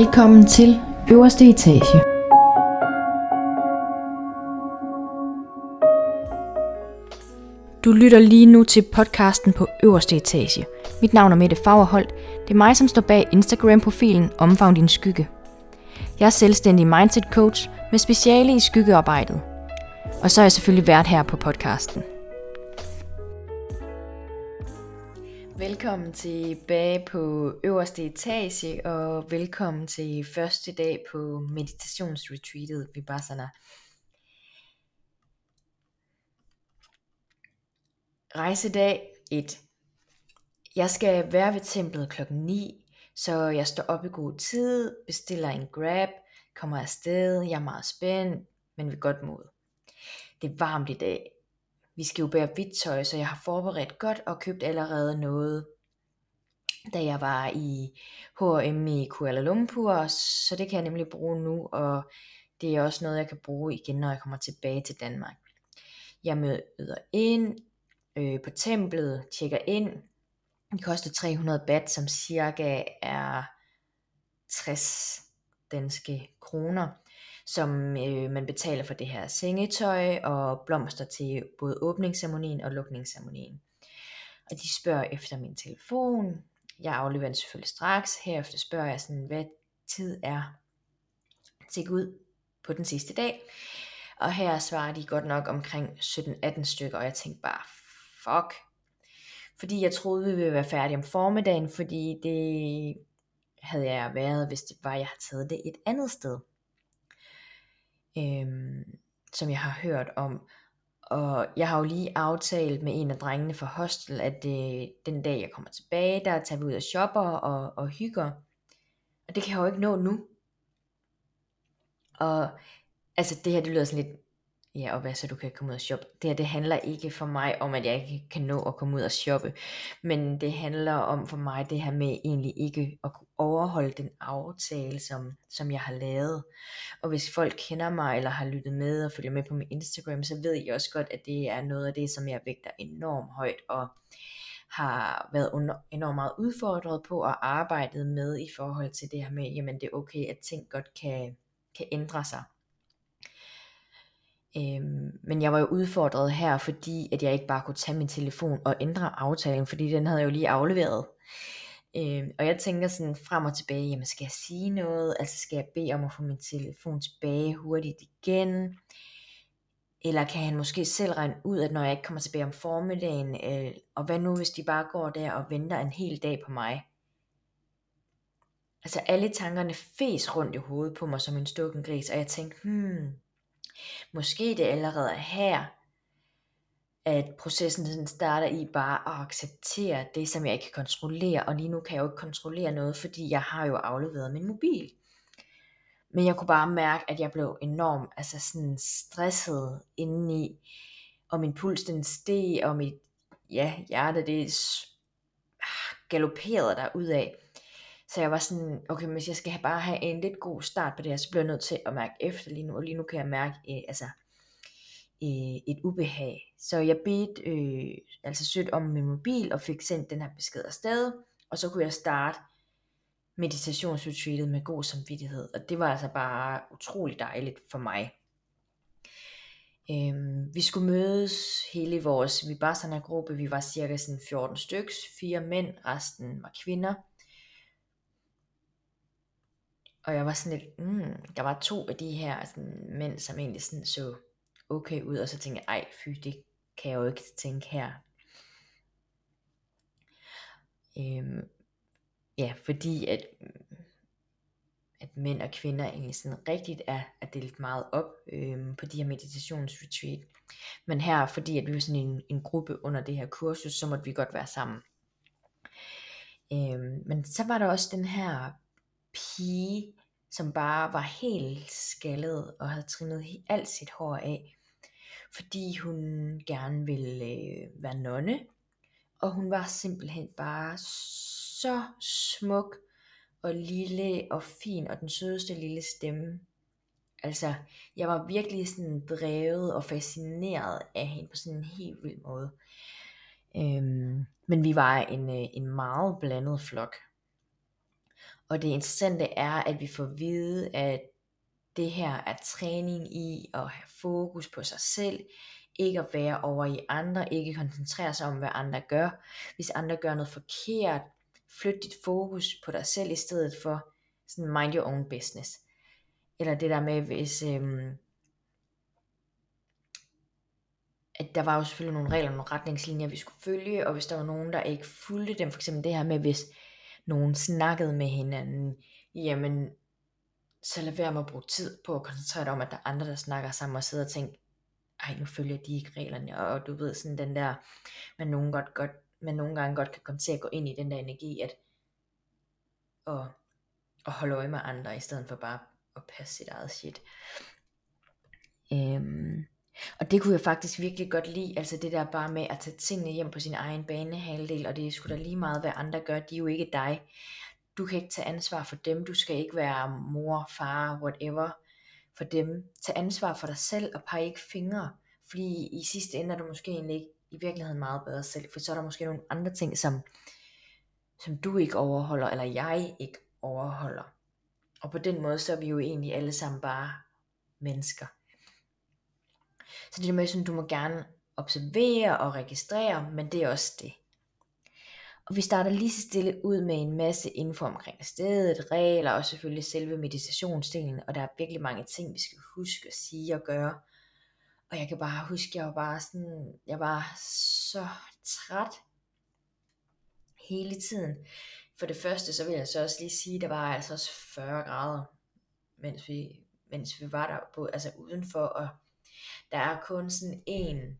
Velkommen til øverste etage. Du lytter lige nu til podcasten på øverste etage. Mit navn er Mette Fagerholt. Det er mig, som står bag Instagram-profilen Omfavn din skygge. Jeg er selvstændig mindset coach med speciale i skyggearbejdet. Og så er jeg selvfølgelig vært her på podcasten. Velkommen tilbage på øverste etage, og velkommen til første dag på meditationsretreatet Vipassana. Rejsedag 1. Jeg skal være ved templet klokken 9, så jeg står op i god tid, bestiller en grab, kommer afsted, jeg er meget spændt, men ved godt mod. Det er varmt i dag, vi skal jo bære hvidt tøj, så jeg har forberedt godt og købt allerede noget, da jeg var i H&M i Kuala Lumpur, så det kan jeg nemlig bruge nu, og det er også noget, jeg kan bruge igen, når jeg kommer tilbage til Danmark. Jeg møder ind øh, på templet, tjekker ind. Det koster 300 bat, som cirka er 60 danske kroner som øh, man betaler for det her sengetøj og blomster til både åbningsceremonien og lukningsceremonien. Og de spørger efter min telefon. Jeg afleverer den selvfølgelig straks. Herefter spørger jeg sådan, hvad tid er til ud på den sidste dag. Og her svarer de godt nok omkring 17-18 stykker, og jeg tænkte bare, fuck. Fordi jeg troede, vi ville være færdige om formiddagen, fordi det havde jeg været, hvis det var, jeg havde taget det et andet sted øhm, som jeg har hørt om. Og jeg har jo lige aftalt med en af drengene fra hostel, at det, den dag jeg kommer tilbage, der tager vi ud og shopper og, og hygger. Og det kan jeg jo ikke nå nu. Og altså det her, det lyder sådan lidt Ja, og hvad så du kan komme ud og shoppe. Det her, det handler ikke for mig om, at jeg ikke kan nå at komme ud og shoppe. Men det handler om for mig det her med egentlig ikke at kunne overholde den aftale, som, som jeg har lavet. Og hvis folk kender mig, eller har lyttet med og følger med på min Instagram, så ved I også godt, at det er noget af det, som jeg vægter enormt højt. Og har været under, enormt meget udfordret på at arbejde med i forhold til det her med, jamen det er okay, at ting godt kan, kan ændre sig. Øhm, men jeg var jo udfordret her, fordi at jeg ikke bare kunne tage min telefon og ændre aftalen, fordi den havde jeg jo lige afleveret. Øh, og jeg tænker sådan frem og tilbage, jamen skal jeg sige noget? Altså skal jeg bede om at få min telefon tilbage hurtigt igen? Eller kan han måske selv regne ud, at når jeg ikke kommer tilbage om formiddagen, øh, og hvad nu hvis de bare går der og venter en hel dag på mig? Altså alle tankerne fes rundt i hovedet på mig som en stukken gris, og jeg tænkte, hmm, Måske det allerede er her, at processen den starter i bare at acceptere det, som jeg ikke kan kontrollere, og lige nu kan jeg jo ikke kontrollere noget, fordi jeg har jo afleveret min mobil. Men jeg kunne bare mærke, at jeg blev enormt altså sådan stresset indeni, og min puls den steg, og mit ja, hjerte det ah, galopperede der ud af. Så jeg var sådan, okay, hvis jeg skal bare have en lidt god start på det her, så bliver jeg nødt til at mærke efter lige nu, og lige nu kan jeg mærke eh, altså, øh, et ubehag. Så jeg bedte øh, altså sødt om min mobil, og fik sendt den her besked afsted, og så kunne jeg starte meditationsretreatet med god samvittighed, og det var altså bare utrolig dejligt for mig. Øhm, vi skulle mødes hele vores Vipassana-gruppe, vi var cirka sådan 14 styks, fire mænd, resten var kvinder. Og jeg var sådan lidt, mm, der var to af de her sådan, mænd, som egentlig sådan så okay ud, og så tænkte jeg, ej fy, det kan jeg jo ikke tænke her. Øhm, ja, fordi at, at mænd og kvinder egentlig sådan rigtigt er, er delt meget op øhm, på de her meditationsretreat. Men her, fordi at vi var sådan en, en gruppe under det her kursus, så måtte vi godt være sammen. Øhm, men så var der også den her pige, som bare var helt skaldet og havde trimmet alt sit hår af, fordi hun gerne ville øh, være nonne, og hun var simpelthen bare så smuk og lille og fin, og den sødeste lille stemme. Altså, jeg var virkelig sådan drevet og fascineret af hende på sådan en helt vild måde. Øhm, men vi var en, øh, en meget blandet flok. Og det interessante er, at vi får at vide, at det her er træning i at have fokus på sig selv, ikke at være over i andre, ikke koncentrere sig om, hvad andre gør. Hvis andre gør noget forkert, flyt dit fokus på dig selv i stedet for sådan mind your own business. Eller det der med, hvis, øhm, at der var jo selvfølgelig nogle regler, nogle retningslinjer, vi skulle følge, og hvis der var nogen, der ikke fulgte dem, for eksempel det her med, hvis nogen snakkede med hinanden, jamen, så lad være med at bruge tid på at koncentrere dig om, at der er andre, der snakker sammen, og sidder og tænker, ej, nu følger de ikke reglerne, og du ved sådan den der, man, nogle, godt, godt, man nogle gange godt kan komme til at gå ind i den der energi, at og, og holde øje med andre, i stedet for bare at passe sit eget shit. Øhm, og det kunne jeg faktisk virkelig godt lide, altså det der bare med at tage tingene hjem på sin egen banehalvdel, og det er sgu da lige meget, hvad andre gør, de er jo ikke dig. Du kan ikke tage ansvar for dem, du skal ikke være mor, far, whatever for dem. Tag ansvar for dig selv, og pege ikke fingre, fordi i sidste ende er du måske egentlig ikke i virkeligheden meget bedre selv, for så er der måske nogle andre ting, som, som du ikke overholder, eller jeg ikke overholder. Og på den måde, så er vi jo egentlig alle sammen bare mennesker. Så det er med, sådan, du må gerne observere og registrere, men det er også det. Og vi starter lige så stille ud med en masse info omkring stedet, regler og selvfølgelig selve meditationsdelen. Og der er virkelig mange ting, vi skal huske at sige og gøre. Og jeg kan bare huske, jeg var bare sådan, jeg var så træt hele tiden. For det første, så vil jeg så også lige sige, der var altså også 40 grader, mens vi, mens vi var der på, altså udenfor, og der er kun sådan en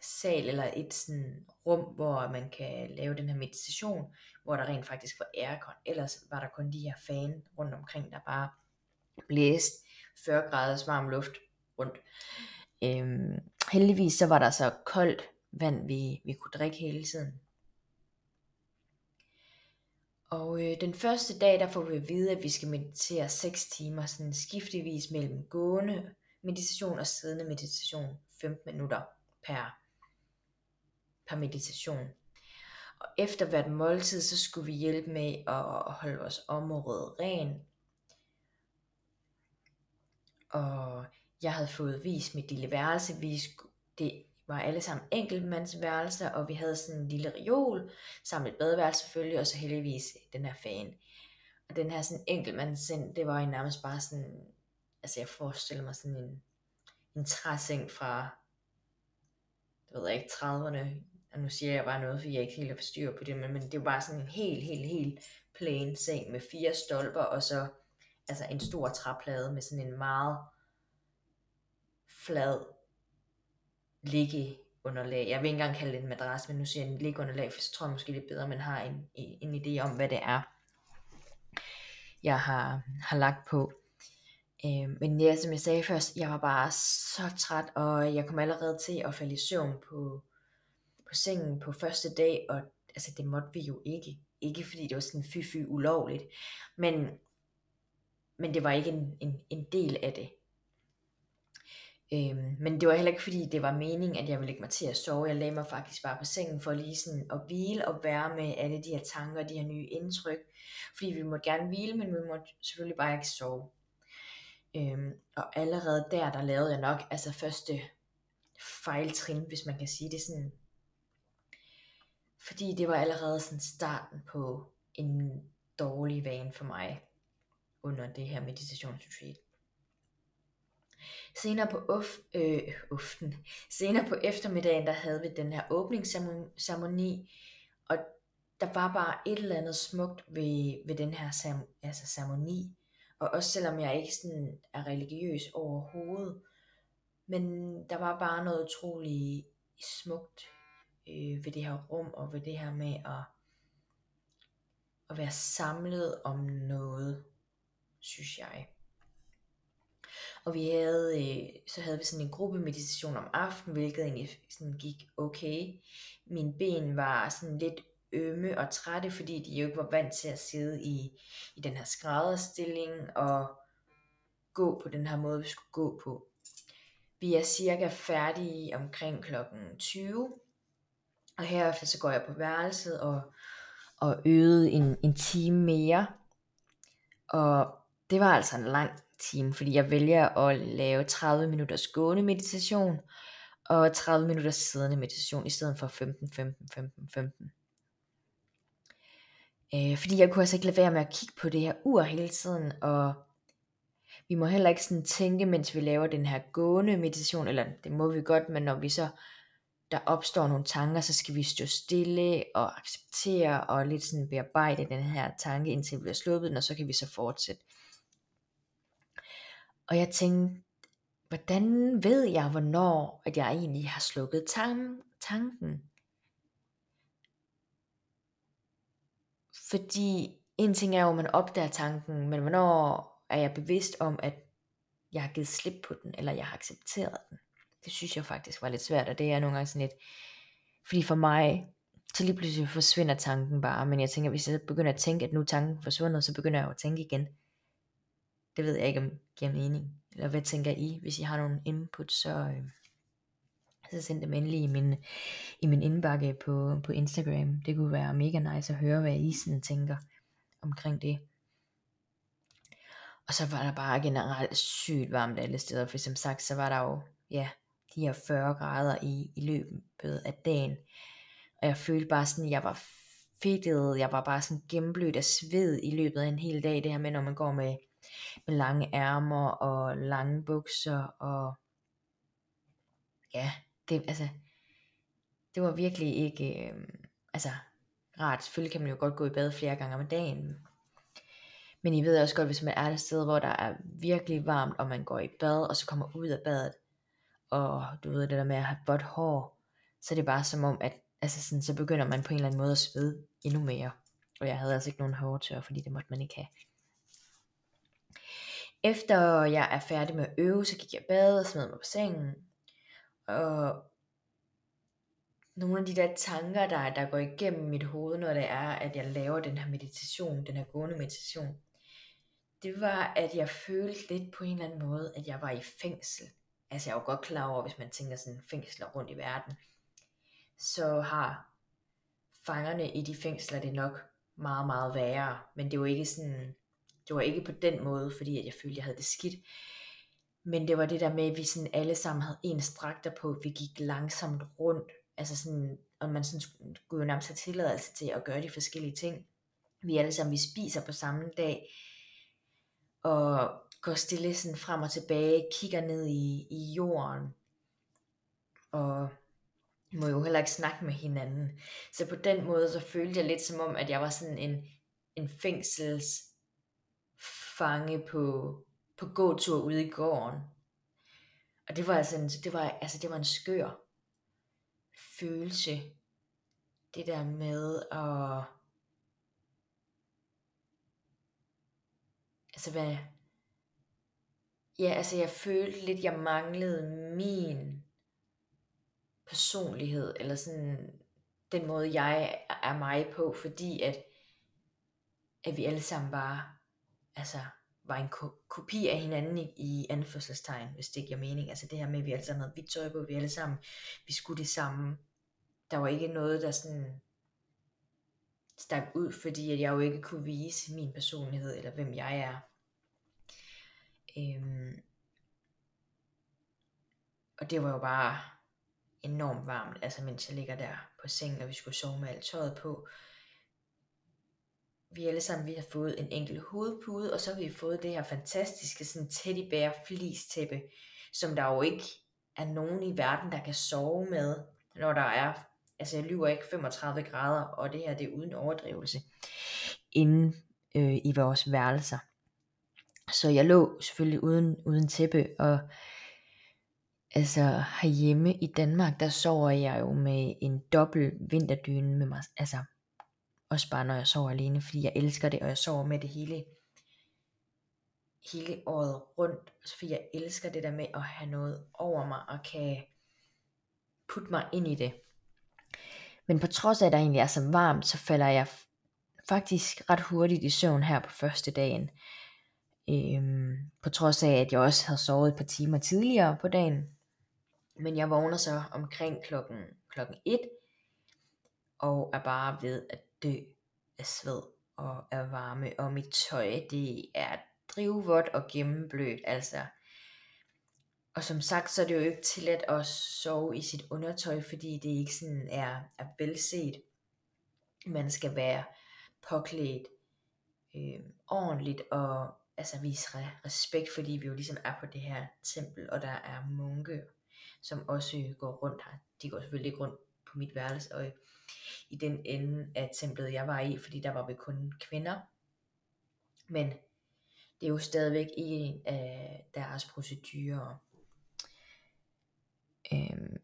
sal eller et sådan rum, hvor man kan lave den her meditation, hvor der rent faktisk var aircon. Ellers var der kun de her fan rundt omkring, der bare blæste 40 graders varm luft rundt. Øhm, heldigvis så var der så koldt vand, vi, vi kunne drikke hele tiden. Og øh, den første dag, der får vi at vide, at vi skal meditere 6 timer, sådan skiftevis mellem gående meditation og siddende meditation, 15 minutter per, per meditation. Og efter hvert måltid, så skulle vi hjælpe med at holde vores område ren. Og jeg havde fået vist mit lille værelse. Vi skulle, det var alle sammen enkeltmandsværelser, og vi havde sådan en lille reol, sammen et badeværelse selvfølgelig, og så heldigvis den her fan. Og den her sådan enkeltmandsseng, det var nærmest bare sådan, altså jeg forestiller mig sådan en, en træseng fra, det ved jeg ikke, 30'erne, og nu siger jeg bare noget, fordi jeg ikke helt har styr på det, men, men det var bare sådan en helt, helt, helt plain seng med fire stolper, og så altså en stor træplade med sådan en meget flad ligge underlag. Jeg vil ikke engang kalde det en madras, men nu siger jeg en liggeunderlag, for så tror jeg måske lidt bedre, at man har en, en idé om, hvad det er, jeg har, har lagt på. Øh, men ja, som jeg sagde først, jeg var bare så træt, og jeg kom allerede til at falde i søvn på, på sengen på første dag, og altså det måtte vi jo ikke. Ikke fordi det var sådan fy-fy ulovligt, men, men det var ikke en, en, en del af det. Øhm, men det var heller ikke fordi det var meningen, at jeg ville lægge mig til at sove. Jeg lagde mig faktisk bare på sengen for lige sådan at hvile og være med alle de her tanker, de her nye indtryk. Fordi vi måtte gerne hvile, men vi måtte selvfølgelig bare ikke sove. Øhm, og allerede der, der lavede jeg nok altså første fejltrin, hvis man kan sige det sådan. Fordi det var allerede sådan starten på en dårlig vane for mig under det her meditationsretreat. Senere på uf, øh, uften, senere på eftermiddagen, der havde vi den her åbningsceremoni, og der var bare et eller andet smukt ved, ved den her altså ceremoni. Og også selvom jeg ikke sådan er religiøs overhovedet, men der var bare noget utroligt smukt øh, ved det her rum, og ved det her med at, at være samlet om noget, synes jeg. Og vi havde, øh, så havde vi sådan en gruppe meditation om aftenen, hvilket egentlig sådan gik okay. Mine ben var sådan lidt ømme og trætte, fordi de jo ikke var vant til at sidde i, i den her skrædderstilling og gå på den her måde, vi skulle gå på. Vi er cirka færdige omkring klokken 20, og herefter så går jeg på værelset og, og øvede en, en time mere. Og det var altså en lang time, fordi jeg vælger at lave 30 minutters gående meditation, og 30 minutters siddende meditation, i stedet for 15, 15, 15, 15. Øh, fordi jeg kunne altså ikke lade være med at kigge på det her ur hele tiden, og vi må heller ikke sådan tænke, mens vi laver den her gående meditation, eller det må vi godt, men når vi så der opstår nogle tanker, så skal vi stå stille og acceptere og lidt sådan bearbejde den her tanke, indtil vi bliver sluppet den, og så kan vi så fortsætte. Og jeg tænkte, hvordan ved jeg, hvornår at jeg egentlig har slukket tan- tanken? Fordi en ting er jo, at man opdager tanken, men hvornår er jeg bevidst om, at jeg har givet slip på den, eller jeg har accepteret den? Det synes jeg faktisk var lidt svært, og det er nogle gange sådan lidt, fordi for mig, så lige pludselig forsvinder tanken bare, men jeg tænker, hvis jeg begynder at tænke, at nu er tanken forsvundet, så begynder jeg jo at tænke igen. Det ved jeg ikke, om det giver mening. Eller hvad tænker I, hvis I har nogle input, så, øh, så send dem endelig i min, i min indbakke på, på Instagram. Det kunne være mega nice at høre, hvad I sådan tænker omkring det. Og så var der bare generelt sygt varmt alle steder, for som sagt, så var der jo, ja, de her 40 grader i, i løbet af dagen. Og jeg følte bare sådan, at jeg var fedtet, jeg var bare sådan gennemblødt af sved i løbet af en hel dag. Det her med, når man går med, med lange ærmer og lange bukser og ja, det, altså, det var virkelig ikke, øh, altså, rart. Selvfølgelig kan man jo godt gå i bad flere gange om dagen. Men I ved også godt, hvis man er et sted, hvor der er virkelig varmt, og man går i bad, og så kommer ud af badet, og du ved det der med at have vådt hår, så er det bare som om, at altså sådan, så begynder man på en eller anden måde at svede endnu mere. Og jeg havde altså ikke nogen hårtør, fordi det måtte man ikke have. Efter jeg er færdig med at øve, så gik jeg bad og smed mig på sengen. Og nogle af de der tanker, der, der går igennem mit hoved, når det er, at jeg laver den her meditation, den her gående meditation, det var, at jeg følte lidt på en eller anden måde, at jeg var i fængsel. Altså jeg er jo godt klar over, hvis man tænker sådan fængsler rundt i verden, så har fangerne i de fængsler det nok meget, meget værre. Men det var ikke sådan, det var ikke på den måde, fordi at jeg følte, at jeg havde det skidt. Men det var det der med, at vi sådan alle sammen havde en strakter på, vi gik langsomt rundt, altså sådan, og man sådan skulle jo nærmest have tilladelse til at gøre de forskellige ting. Vi alle sammen, vi spiser på samme dag, og går stille sådan frem og tilbage, kigger ned i, i jorden, og må jo heller ikke snakke med hinanden. Så på den måde, så følte jeg lidt som om, at jeg var sådan en, en fængsels fange på, på gåtur ude i gården. Og det var altså en, det var, altså det var en skør følelse. Det der med at altså hvad, ja, altså jeg følte lidt, jeg manglede min personlighed, eller sådan den måde, jeg er mig på, fordi at, at vi alle sammen bare, altså, var en ko- kopi af hinanden i, i anførselstegn, hvis det giver mening. Altså det her med, at vi alle sammen havde hvidt tøj på, vi alle sammen, vi skulle det samme. Der var ikke noget, der sådan stak ud, fordi at jeg jo ikke kunne vise min personlighed, eller hvem jeg er. Øhm, og det var jo bare enormt varmt, altså mens jeg ligger der på sengen, og vi skulle sove med alt tøjet på. Vi alle sammen, vi har fået en enkelt hovedpude, og så har vi fået det her fantastiske sådan teddybær flistæppe, som der jo ikke er nogen i verden, der kan sove med, når der er, altså jeg lyver ikke, 35 grader, og det her det er uden overdrivelse, inde øh, i vores værelser. Så jeg lå selvfølgelig uden, uden tæppe, og altså herhjemme i Danmark, der sover jeg jo med en dobbelt vinterdyne med mig, altså også bare når jeg sover alene, fordi jeg elsker det, og jeg sover med det hele, hele året rundt, altså, fordi jeg elsker det der med at have noget over mig, og kan putte mig ind i det. Men på trods af, at der egentlig er så varmt, så falder jeg faktisk ret hurtigt i søvn her på første dagen. Øhm, på trods af, at jeg også havde sovet et par timer tidligere på dagen. Men jeg vågner så omkring klokken, klokken 1, og er bare ved at dø af sved. og er varme, og mit tøj, det er drivvådt og gennemblødt, altså. Og som sagt, så er det jo ikke tilladt at sove i sit undertøj, fordi det ikke sådan er, er velset. Man skal være påklædt øh, ordentligt og altså vise respekt, fordi vi jo ligesom er på det her tempel, og der er munke, som også går rundt her. De går selvfølgelig ikke rundt på mit værelse, og i den ende af templet, jeg var i, fordi der var vi kun kvinder. Men det er jo stadigvæk en af deres procedurer. Øhm,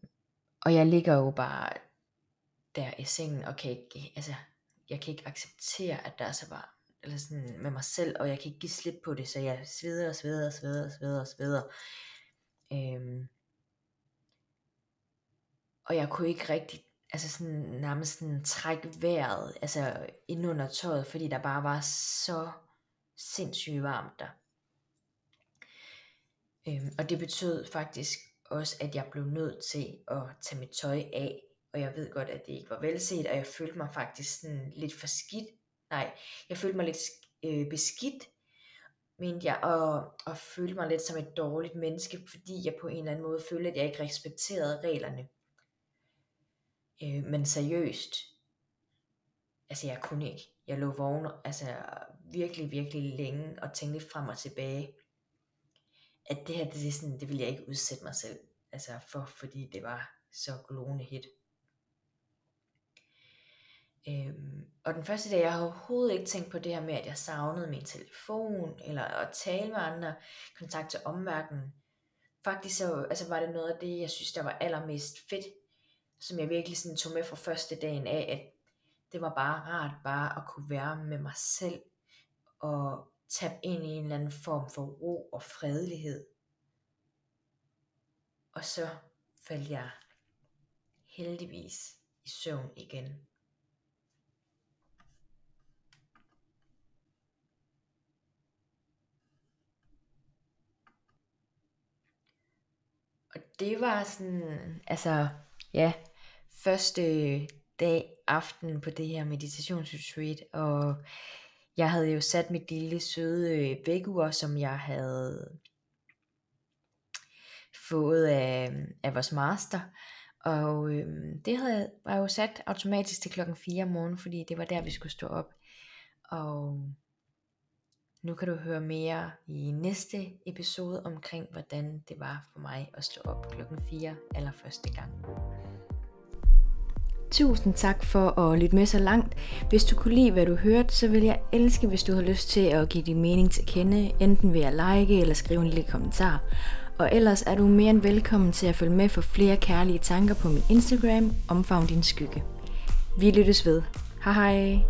og jeg ligger jo bare der i sengen, og kan ikke, altså, jeg kan ikke acceptere, at der er så varmt eller sådan med mig selv, og jeg kan ikke give slip på det, så jeg sveder og sveder og sveder og sveder og sveder. Øhm, og jeg kunne ikke rigtig, altså sådan nærmest sådan trække vejret, altså ind under tøjet, fordi der bare var så sindssygt varmt der. Øhm, og det betød faktisk også, at jeg blev nødt til at tage mit tøj af, og jeg ved godt, at det ikke var velset, og jeg følte mig faktisk sådan lidt for skidt. Nej, jeg følte mig lidt øh, beskidt, mente jeg, og, og følte mig lidt som et dårligt menneske, fordi jeg på en eller anden måde følte, at jeg ikke respekterede reglerne. Øh, men seriøst, altså jeg kunne ikke. Jeg lå vågen, altså virkelig, virkelig længe, og tænkte frem og tilbage, at det her, det, er sådan, det ville jeg ikke udsætte mig selv altså for, fordi det var så glående hit. Øhm, og den første dag, jeg havde overhovedet ikke tænkt på det her med, at jeg savnede min telefon, eller at tale med andre, kontakt til omverdenen. Faktisk så, altså var det noget af det, jeg synes, der var allermest fedt, som jeg virkelig sådan tog med fra første dagen af, at det var bare rart bare at kunne være med mig selv, og tabe ind i en eller anden form for ro og fredelighed. Og så faldt jeg heldigvis i søvn igen. Det var sådan, altså, ja, første dag, aften på det her meditationsretreat, og jeg havde jo sat mit lille søde øh, vækkeur, som jeg havde fået af, af vores master. Og øhm, det havde, var jo sat automatisk til klokken 4 om morgenen, fordi det var der, vi skulle stå op. Og nu kan du høre mere i næste episode omkring, hvordan det var for mig at stå op klokken 4 allerførste gang. Tusind tak for at lytte med så langt. Hvis du kunne lide, hvad du hørte, så vil jeg elske, hvis du har lyst til at give din mening til kende, enten ved at like eller skrive en lille kommentar. Og ellers er du mere end velkommen til at følge med for flere kærlige tanker på min Instagram, Omfavn din skygge. Vi lyttes ved. Hej hej!